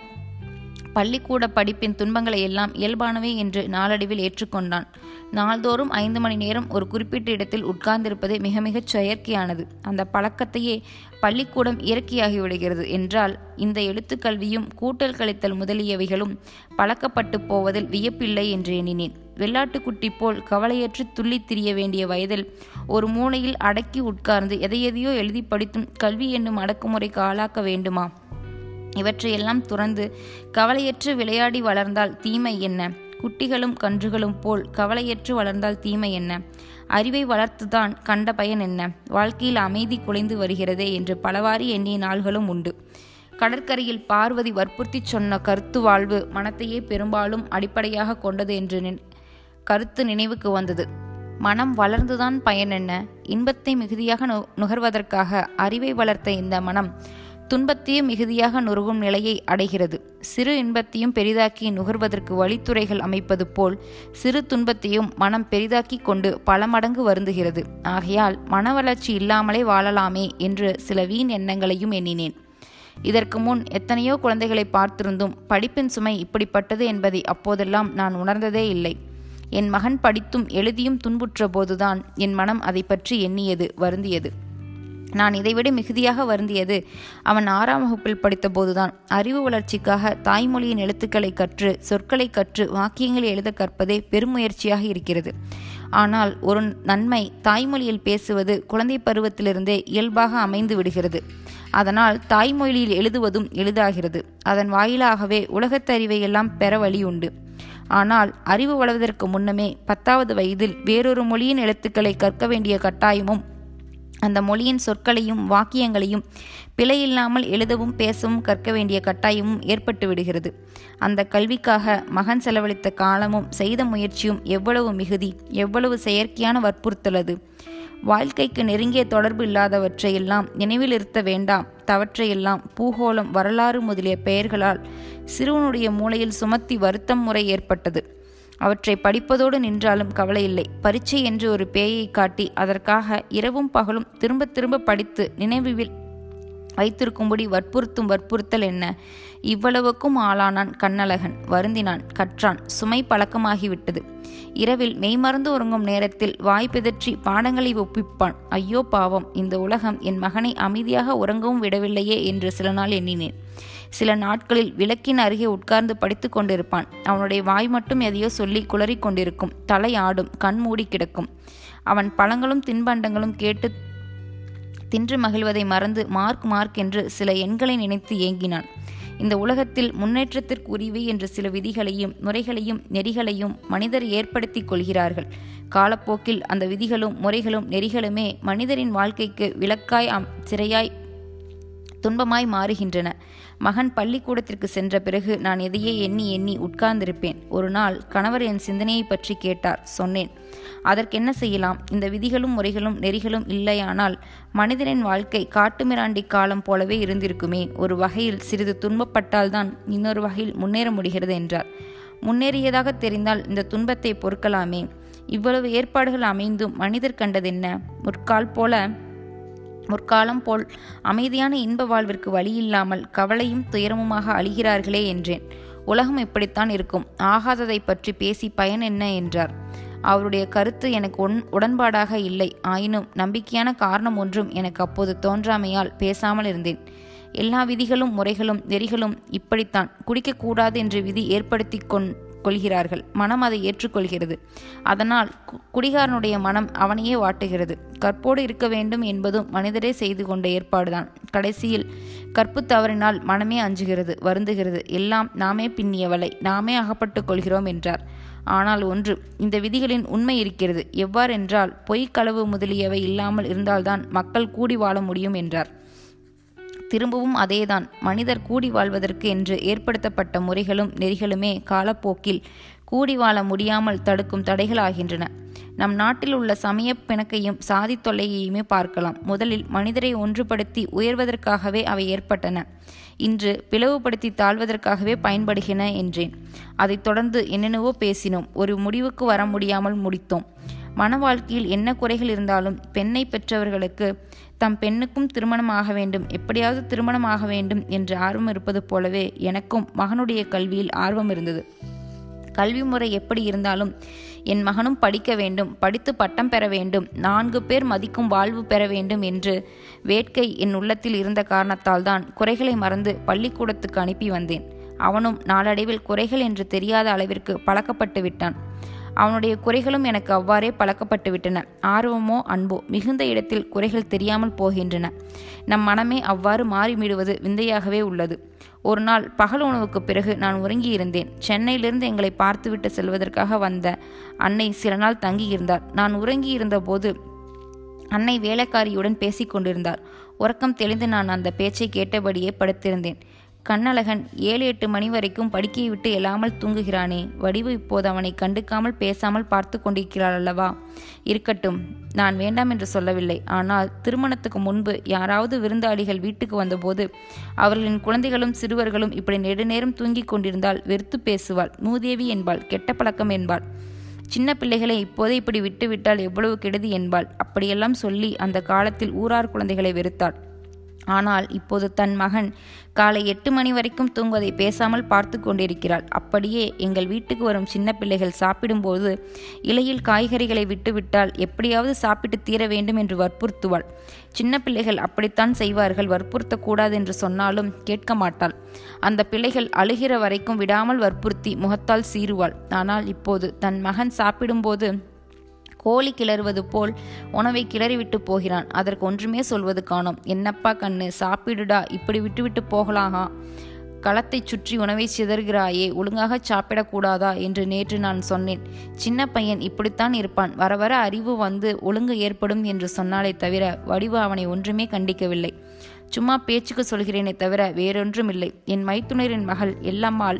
பள்ளிக்கூட படிப்பின் துன்பங்களை எல்லாம் இயல்பானவை என்று நாளடைவில் ஏற்றுக்கொண்டான். நாள்தோறும் ஐந்து மணி நேரம் ஒரு குறிப்பிட்ட இடத்தில் உட்கார்ந்திருப்பது மிக மிகச் செயற்கையானது. அந்த பழக்கத்தையே பள்ளிக்கூடம் இயற்கையாகிவிடுகிறது என்றால் இந்த எழுத்துக்கல்வியும் கூட்டல் கழித்தல் முதலியவைகளும் பழக்கப்பட்டு போவதில் வியப்பில்லை என்று எண்ணினேன். வெள்ளாட்டுக்குட்டி போல் கவலையற்று துள்ளித் திரிய வேண்டிய வயதில் ஒரு மூளையில் அடக்கி உட்கார்ந்து எதையெதையோ எழுதி படித்தும் கல்வி என்னும் அடக்குமுறைக்கு ஆளாக்க வேண்டுமா? இவற்றையெல்லாம் துறந்து கவலையற்று விளையாடி வளர்ந்தால் தீமை என்ன? குட்டிகளும் கன்றுகளும் போல் கவலையற்று வளர்ந்தால் தீமை என்ன? அறிவை வளர்த்துதான் கண்ட பயன் என்ன? வாழ்க்கையில் அமைதி குலைந்து வருகிறதே என்று பலவாரி எண்ணிய நாள்களும் உண்டு. கடற்கரையில் பார்வதி வற்புறுத்தி சொன்ன கருத்து வாழ்வு மனத்தையே பெரும்பாலும் அடிப்படையாக கொண்டது என்று கருத்து நினைவுக்கு வந்தது. மனம் வளர்ந்துதான் பயன் என்ன? இன்பத்தை மிகுதியாக நுகர்வதற்காக அறிவை வளர்த்த இந்த மனம் துன்பத்தையும் மிகுதியாக நுருகும் நிலையை அடைகிறது. சிறு இன்பத்தையும் பெரிதாக்கி நுகர்வதற்கு வழித்துறைகள் அமைப்பது போல் சிறு துன்பத்தையும் மனம் பெரிதாக்கி கொண்டு பல மடங்கு வருந்துகிறது. ஆகையால் மன வளர்ச்சி இல்லாமலே வாழலாமே என்று சில வீண் எண்ணங்களையும் எண்ணினேன். இதற்கு முன் எத்தனையோ குழந்தைகளை பார்த்திருந்தும் படிப்பின் சுமை இப்படிப்பட்டது என்பதை அப்போதெல்லாம் நான் உணர்ந்ததே இல்லை. என் மகன் படித்தும் எழுதியும் துன்புற்ற போதுதான் என் மனம் அதை பற்றி எண்ணியது வருந்தியது. நான் இதைவிட மிகுதியாக வருந்தியது அவன் ஆறாம் வகுப்பில் படித்தபோதுதான். அறிவு வளர்ச்சிக்காக தாய்மொழியின் எழுத்துக்களை கற்று சொற்களை கற்று வாக்கியங்களை எழுத கற்பதே பெருமுயற்சியாக இருக்கிறது. ஆனால் ஒரு நன்மை தாய்மொழியில் பேசுவது குழந்தை பருவத்திலிருந்தே இயல்பாக அமைந்து விடுகிறது. அதனால் தாய்மொழியில் எழுதுவதும் எளிதாகிறது. அதன் வாயிலாகவே உலகத்தறிவை எல்லாம் பெற வழி உண்டு ஆனால் அறிவு வளர்வதற்கு முன்னமே பத்தாவது வயதில் வேறொரு மொழியின் எழுத்துக்களை கற்க வேண்டிய கட்டாயமும் அந்த மொழியின் சொற்களையும் வாக்கியங்களையும் பிழையில்லாமல் எழுதவும் பேசவும் கற்க வேண்டிய கட்டாயமும் ஏற்பட்டு விடுகிறது. அந்த கல்விக்காக மகன் செலவழித்த காலமும் செய்த முயற்சியும் எவ்வளவு மிகுதி எவ்வளவு செயற்கையான வற்புறுத்தலது. வாழ்க்கைக்கு நெருங்கிய தொடர்பு இல்லாதவற்றையெல்லாம் நினைவில் இருத்த வேண்டாம். தவற்றையெல்லாம் பூகோளம் வரலாறு முதலிய பெயர்களால் சிறுவனுடைய மூளையில் சுமத்தி வருத்தம் முறை ஏற்பட்டது. அவற்றை படிப்பதோடு நின்றாலும் கவலையில்லை. பரீட்சை என்று ஒரு பேயை காட்டி அதற்காக இரவும் பகலும் திரும்ப திரும்ப படித்து நினைவில் வைத்திருக்கும்படி வற்புறுத்தும் வற்புறுத்தல் என்ன? இவ்வளவுக்கும் ஆளானான் கண்ணழகன் வருந்தினான் கற்றான் சுமை பழக்கமாகிவிட்டது. இரவில் மெய்மறந்து உறங்கும் நேரத்தில் வாய் பிதற்றி பாடங்களை ஒப்பிப்பான். ஐயோ பாவம் இந்த உலகம் என் மகனை அமைதியாக உறங்கவும் விடவில்லையே என்று சில நாள் எண்ணினேன். சில நாட்களில் விளக்கின் அருகே உட்கார்ந்து படித்து கொண்டிருப்பான். அவனுடைய வாய் மட்டும் எதையோ சொல்லி குளறிக் கொண்டிருக்கும். தலை ஆடும் கண் மூடி கிடக்கும். அவன் பழங்களும் தின்பண்டங்களும் கேட்டு தின்று மகிழ்வதை மறந்து மார்க் மார்க் என்று சில எண்களை நினைத்து ஏங்கினான். இந்த உலகத்தில் முன்னேற்றத்திற்குரியவை என்ற சில விதிகளையும் முறைகளையும் நெறிகளையும் மனிதர் ஏற்படுத்தி கொள்கிறார்கள். காலப்போக்கில் அந்த விதிகளும் முறைகளும் நெறிகளுமே மனிதரின் வாழ்க்கைக்கு விளக்காய் சிறையாய் துன்பமாய் மாறுகின்றன. மகன் பள்ளிக்கூடத்திற்கு சென்ற பிறகு நான் எதையே எண்ணி எண்ணி உட்கார்ந்திருப்பேன். ஒரு நாள் கணவர் என் சிந்தனையை பற்றி கேட்டார். சொன்னேன் அதற்கென்ன செய்யலாம்? இந்த விதிகளும் முறைகளும் நெறிகளும் இல்லையானால் மனிதனின் வாழ்க்கை காட்டுமிராண்டி காலம் போலவே இருந்திருக்குமே. ஒரு வகையில் சிறிது துன்பப்பட்டால்தான் இன்னொரு வகையில் முன்னேற முடிகிறது என்றார். முன்னேறியதாக தெரிந்தால் இந்த துன்பத்தை பொறுக்கலாமே. இவ்வளவு ஏற்பாடுகள் அமைந்தும் மனிதர் கண்டதென்ன? முற்கால் போல முற்காலம் போல் அமைதியான இன்ப வாழ்விற்கு வழியில்லாமல் கவலையும் துயரமுமாக அழிகிறார்களே என்றேன். உலகம் இப்படித்தான் இருக்கும். ஆகாததை பற்றி பேசி பயன் என்ன என்றார். அவருடைய கருத்து எனக்கு உன் உடன்பாடாக இல்லை. ஆயினும் நம்பிக்கையான காரணம் ஒன்றும் எனக்கு அப்போது தோன்றாமையால் பேசாமல் இருந்தேன். எல்லா விதிகளும் முறைகளும் நெறிகளும் இப்படித்தான். குடிக்கக்கூடாது என்று விதி ஏற்படுத்தி கொண் கொள்கிறார்கள். மனம் அதை ஏற்றுக்கொள்கிறது. அதனால் குடிகாரனுடைய மனம் அவனையே வாட்டுகிறது. கற்போடு இருக்க வேண்டும் என்பதும் மனிதரே செய்து கொண்ட ஏற்பாடுதான். கடைசியில் கற்பு தவறினால் மனமே அஞ்சுகிறது வருந்துகிறது. எல்லாம் நாமே பின்னியவளை நாமே அகப்பட்டுக் கொள்கிறோம் என்றார். ஆனால் ஒன்று இந்த விதிகளின் உண்மை இருக்கிறது. எவ்வாறென்றால் பொய்க்களவு முதலியவை இல்லாமல் இருந்தால்தான் மக்கள் கூடி வாழ முடியும் என்றார். திரும்பவும் அதேதான். மனிதர் கூடி வாழ்வதற்கு என்று ஏற்படுத்தப்பட்ட முறைகளும் நெறிகளுமே காலப்போக்கில் கூடி வாழ முடியாமல் தடுக்கும் தடைகளாகின்றன. நம் நாட்டில் உள்ள சமய பிணக்கையும் சாதி தொல்லையையுமே பார்க்கலாம். முதலில் மனிதரை ஒன்றுபடுத்தி உயர்வதற்காகவே அவை ஏற்பட்டன. இன்று பிளவுபடுத்தி தாழ்வதற்காகவே பயன்படுகின என்றேன். அதைத் தொடர்ந்து என்னென்னவோ பேசினோம். ஒரு முடிவுக்கு வர முடியாமல் முடித்தோம். மன வாழ்க்கையில் என்ன குறைகள் இருந்தாலும் பெண்ணை பெற்றவர்களுக்கு தம் பெண்ணுக்கும் திருமணம் ஆக வேண்டும் எப்படியாவது திருமணம் ஆக வேண்டும் என்று ஆர்வம் இருப்பது போலவே எனக்கும் மகனுடைய கல்வியில் ஆர்வம் இருந்தது. கல்வி முறை எப்படி இருந்தாலும் என் மகனும் படிக்க வேண்டும் படித்து பட்டம் பெற வேண்டும் நான்கு பேர் மதிக்கும் வாழ்வு பெற வேண்டும் என்று வேட்கை என் உள்ளத்தில் இருந்த காரணத்தால் தான் குறைகளை மறந்து பள்ளிக்கூடத்துக்கு அனுப்பி வந்தேன். அவனும் நாளடைவில் குறைகள் என்று தெரியாத அளவிற்கு பழக்கப்பட்டு விட்டான். அவனுடைய குறைகளும் எனக்கு அவ்வாறே பழக்கப்பட்டு விட்டன ஆர்வமோ அன்போ மிகுந்த இடத்தில் குறைகள் தெரியாமல் போகின்றன. நம் மனமே அவ்வாறு மாறிவிடுவது விந்தையாகவே உள்ளது. ஒரு நாள் பகல் உணவுக்கு பிறகு நான் உறங்கியிருந்தேன். சென்னையிலிருந்து எங்களை பார்த்துவிட்டு செல்வதற்காக வந்த அன்னை சில நாள் தங்கியிருந்தார். நான் உறங்கியிருந்த போது அன்னை வேலைக்காரியுடன் பேசிக் கொண்டிருந்தார் உறக்கம் தெளிந்து நான் அந்த பேச்சை கேட்டபடியே படுத்திருந்தேன். கண்ணழகன் ஏழு எட்டு மணி வரைக்கும் படுக்கையை விட்டு எழாமல் தூங்குகிறானே. வடிவு இப்போது அவனை கண்டுக்காமல் பேசாமல் பார்த்து கொண்டிருக்கிறாள் அல்லவா? இருக்கட்டும் நான் வேண்டாம் என்று சொல்லவில்லை. ஆனால் திருமணத்துக்கு முன்பு யாராவது விருந்தாளிகள் வீட்டுக்கு வந்தபோது அவர்களின் குழந்தைகளும் சிறுவர்களும் இப்படி நெடுநேரம் தூங்கிக் கொண்டிருந்தால் வெறுத்து பேசுவாள். மூதேவி என்பாள் கெட்ட பழக்கம் என்பாள். சின்ன பிள்ளைகளை இப்போதே இப்படி விட்டுவிட்டால் எவ்வளவு கெடுதி என்பாள். அப்படியெல்லாம் சொல்லி அந்த காலத்தில் ஊரார் குழந்தைகளை வெறுத்தாள். ஆனால் இப்போது தன் மகன் காலை எட்டு மணி வரைக்கும் தூங்குவதை பேசாமல் பார்த்து கொண்டிருக்கிறாள். அப்படியே எங்கள் வீட்டுக்கு வரும் சின்ன பிள்ளைகள் சாப்பிடும்போது இலையில் காய்கறிகளை விட்டுவிட்டால் எப்படியாவது சாப்பிட்டு தீர வேண்டும் என்று வற்புறுத்துவாள். சின்ன பிள்ளைகள் அப்படித்தான் செய்வார்கள் வற்புறுத்தக்கூடாது என்று சொன்னாலும் கேட்க மாட்டாள். அந்த பிள்ளைகள் அழுகிற வரைக்கும் விடாமல் வற்புறுத்தி முகத்தால் சீருவாள் ஆனால் இப்போது தன் மகன் சாப்பிடும்போது கோழி கிளறுவது போல் உணவை கிளறிவிட்டு போகிறான். அதற்கு ஒன்றுமே சொல்வது காணோம். என்னப்பா கண்ணு சாப்பிடுடா இப்படி விட்டுவிட்டு போகலாகா? களத்தை சுற்றி உணவை சிதறுகிறாயே ஒழுங்காக சாப்பிடக்கூடாதா? என்று நேற்று நான் சொன்னேன். சின்ன பையன் இப்படித்தான் இருப்பான். வர வர அறிவு வந்து ஒழுங்கு ஏற்படும் என்று சொன்னாலே தவிர வடிவு அவனை ஒன்றுமே கண்டிக்கவில்லை. சும்மா பேச்சுக்கு சொல்கிறேனே தவிர வேறொன்றும் இல்லை என் மைத்துனரின் மகள் எல்லம்மாள்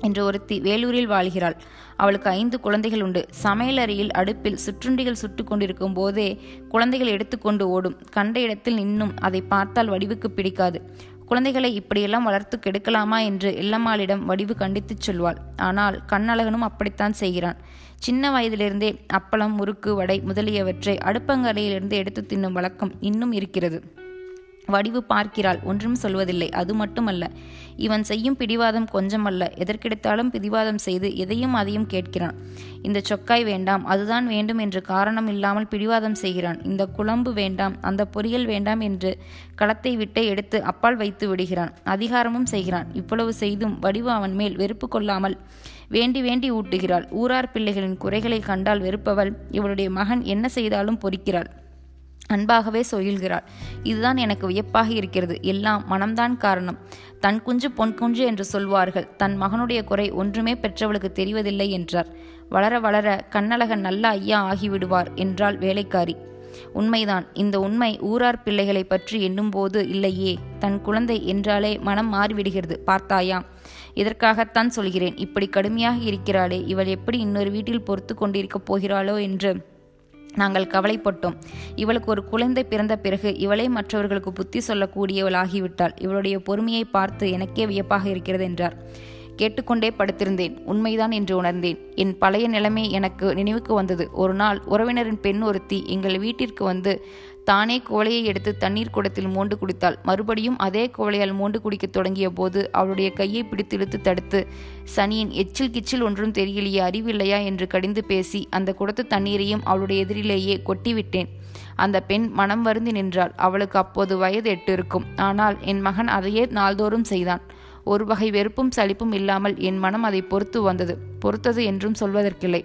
என்று ஒருத்தி வேலூரில் வாழ்கிறாள். அவளுக்கு ஐந்து குழந்தைகள் உண்டு. சமையலறையில் அடுப்பில் சுற்றுண்டிகள் சுட்டு கொண்டிருக்கும் போதே குழந்தைகள் எடுத்துக்கொண்டு ஓடும். கண்ட இடத்தில் நின்னும் அதை பார்த்தால் வடிவுக்கு பிடிக்காது. குழந்தைகளை இப்படியெல்லாம் வளர்த்து கெடுக்கலாமா என்று இல்லம்மாளிடம் வடிவு கண்டித்துச் சொல்வாள். ஆனால் கண்ணழகனும் அப்படித்தான் செய்கிறான். சின்ன வயதிலிருந்தே அப்பளம் முறுக்கு வடை முதலியவற்றை அடுப்பங்கரையிலிருந்து எடுத்து தின்னும் வழக்கம் இன்னும் இருக்கிறது. வடிவு பார்க்கிறாள். ஒன்றும் சொல்வதில்லை. அது மட்டுமல்ல இவன் செய்யும் பிடிவாதம் கொஞ்சமல்ல. எதற்கெடுத்தாலும் பிடிவாதம் செய்து எதையும் அதையும் கேட்கிறான். இந்த சொக்காய் வேண்டாம். அதுதான் வேண்டும் என்று காரணம் இல்லாமல் பிடிவாதம் செய்கிறான். இந்த குழம்பு வேண்டாம். அந்த பொரியல் வேண்டாம் என்று களத்தை விட்டே எடுத்து அப்பால் வைத்து விடுகிறான். அதிகாரமும் செய்கிறான். இவ்வளவு செய்தும் வடிவு அவன் மேல் வெறுப்பு கொள்ளாமல் வேண்டி வேண்டி ஊட்டுகிறாள். ஊரார் பிள்ளைகளின் குறைகளை கண்டால் வெறுப்பவள் இவளுடைய மகன் என்ன செய்தாலும் பொறிக்கிறாள். அன்பாகவே சொல்கிறாள். இதுதான் எனக்கு வியப்பாக இருக்கிறது. எல்லாம் மனம்தான் காரணம். தன் குஞ்சு பொன் குஞ்சு என்று சொல்வார்கள். தன் மகனுடைய குறை ஒன்றுமே பெற்றவளுக்கு தெரிவதில்லை என்றார். வளர வளர கண்ணழகன் நல்ல ஐயா ஆகிவிடுவார் என்றாள் வேலைக்காரி. உண்மைதான். இந்த உண்மை ஊரார் பிள்ளைகளை பற்றி எண்ணும்போது இல்லையே. தன் குழந்தை என்றாலே மனம் மாறிவிடுகிறது. பார்த்தாயா? இதற்காகத்தான் சொல்கிறேன். இப்படி கடுமையாக இருக்கிறாளே. இவள் எப்படி இன்னொரு வீட்டில் பொறுத்து கொண்டிருக்கப் போகிறாளோ என்று நாங்கள் கவலைப்பட்டோம். இவளுக்கு ஒரு குழந்தை பிறந்த பிறகு இவளே மற்றவர்களுக்கு புத்தி சொல்லக்கூடியவளாகிவிட்டாள். இவளுடைய பொறுமையை பார்த்து எனக்கே வியப்பாக இருக்கிறது என்றார். கேட்டுக்கொண்டே படுத்திருந்தேன். உண்மைதான் என்று உணர்ந்தேன். என் பழைய நிலைமை எனக்கு நினைவுக்கு வந்தது. ஒரு நாள் உறவினரின் பெண் ஒருத்தி எங்கள் வீட்டிற்கு வந்து தானே கோலையை எடுத்து தண்ணீர் குடத்தில் மோண்டு குடித்தாள். மறுபடியும் அதே கோலையால் மோண்டு குடிக்கத் தொடங்கிய போது அவளுடைய கையை பிடித்திழுத்து தடுத்து சனியின் எச்சில் கிச்சில் ஒன்றும் தெரியலையே அறிவில்லையா? என்று கடிந்து பேசி அந்த குடத்து தண்ணீரையும் அவளுடைய எதிரிலேயே கொட்டிவிட்டேன் அந்த பெண் மனம் வருந்தி நின்றாள். அவளுக்கு அப்போது வயது எட்டு இருக்கும். ஆனால் என் மகன் அதையே நாள்தோறும் செய்தான். ஒரு வகை வெறுப்பும் சலிப்பும் இல்லாமல் என் மனம் அதை பொறுத்து வந்தது. பொறுத்தது என்றும் சொல்வதற்கில்லை.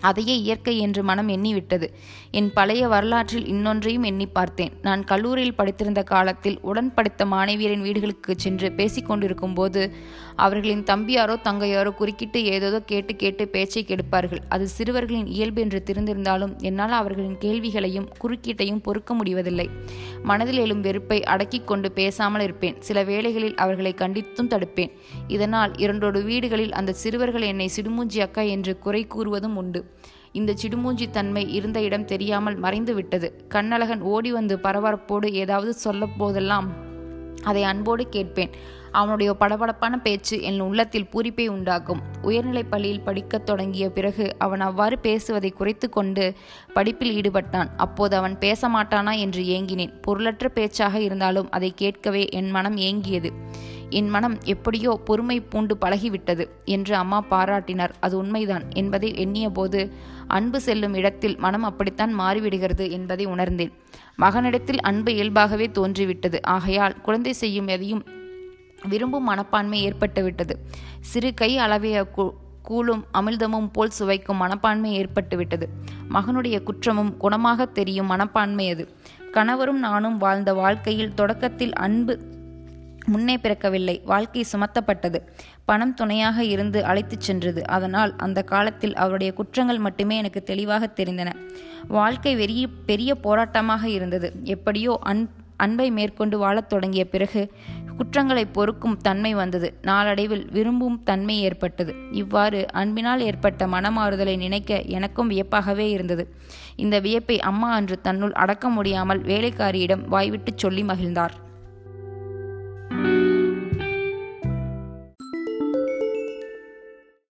அதையே இயற்கை என்று மனம் எண்ணிவிட்டது. என் பழைய வரலாற்றில் இன்னொன்றையும் எண்ணி பார்த்தேன். நான் கல்லூரியில் படித்திருந்த காலத்தில் உடன் படித்த மாணவியரின் வீடுகளுக்கு சென்று பேசிக்கொண்டிருக்கும் போது அவர்களின் தம்பியாரோ தங்கையாரோ குறுக்கிட்டு ஏதேதோ கேட்டு கேட்டு பேச்சை கெடுப்பார்கள். அது சிறுவர்களின் இயல்பு என்று தெரிந்திருந்தாலும் என்னால் அவர்களின் கேள்விகளையும் குறுக்கீட்டையும் பொறுக்க முடிவதில்லை. மனதில் எழும் வெறுப்பை அடக்கிக் கொண்டு பேசாமல் இருப்பேன். சில வேளைகளில் அவர்களை கண்டித்தும் தடுப்பேன். இதனால் இரண்டோடு வீடுகளில் அந்த சிறுவர்கள் என்னை சிடுமூஞ்சி அக்கா என்று குறை கூறுவதும் உண்டு. இந்த சிடுமூஞ்சி தன்மை இருந்த இடம் தெரியாமல் மறைந்து விட்டது கண்ணழகன் ஓடி வந்து பரபரப்போடு ஏதாவது சொல்ல போதெல்லாம் அதை அன்போடு கேட்பேன். அவனுடைய படபடப்பான பேச்சு என் உள்ளத்தில் பூரிப்பை உண்டாக்கும். உயர்நிலைப் பள்ளியில் படிக்கத் தொடங்கிய பிறகு அவன் அவ்வாறு பேசுவதை குறைத்து கொண்டு படிப்பில் ஈடுபட்டான். அப்போது அவன் பேச மாட்டானா என்று ஏங்கினேன். பொருளற்ற பேச்சாக இருந்தாலும் அதை கேட்கவே என் மனம் ஏங்கியது. என் மனம் எப்படியோ பொறுமை பூண்டு பழகிவிட்டது என்று அம்மா பாராட்டினார். அது உண்மைதான் என்பதை எண்ணிய போது அன்பு செல்லும் இடத்தில் மனம் அப்படித்தான் மாறிவிடுகிறது என்பதை உணர்ந்தேன். மகனிடத்தில் அன்பு இயல்பாகவே தோன்றிவிட்டது. ஆகையால் குழந்தை செய்யும் எதையும் விரும்பும் மனப்பான்மை ஏற்பட்டுவிட்டது. சிறு கை அளவைய கூலும் அமிர்தமும் போல் சுவைக்கும் மனப்பான்மை ஏற்பட்டுவிட்டது. மகனுடைய குற்றமும் குணமாக தெரியும் மனப்பான்மை அது. கணவரும் நானும் வாழ்ந்த வாழ்க்கையில் தொடக்கத்தில் அன்பு முன்னே பிறக்கவில்லை. வாழ்க்கை சுமத்தப்பட்டது. பணம் துணையாக இருந்து அழைத்துச் சென்றது. அதனால் அந்த காலத்தில் அவருடைய குற்றங்கள் மட்டுமே எனக்கு தெளிவாக தெரிந்தன. வாழ்க்கை வெறிய பெரிய போராட்டமாக இருந்தது. எப்படியோ அன் அன்பை மேற்கொண்டு வாழத் தொடங்கிய பிறகு குற்றங்களை பொறுக்கும் தன்மை வந்தது. நாளடைவில் விரும்பும் தன்மை ஏற்பட்டது. இவ்வாறு அன்பினால் ஏற்பட்ட மனமாறுதலை நினைக்க எனக்கும் வியப்பாகவே இருந்தது. இந்த வியப்பை அம்மா அன்று தன்னுள் அடக்க முடியாமல் வேலைக்காரியிடம் வாய்விட்டுச் சொல்லி மகிழ்ந்தார்.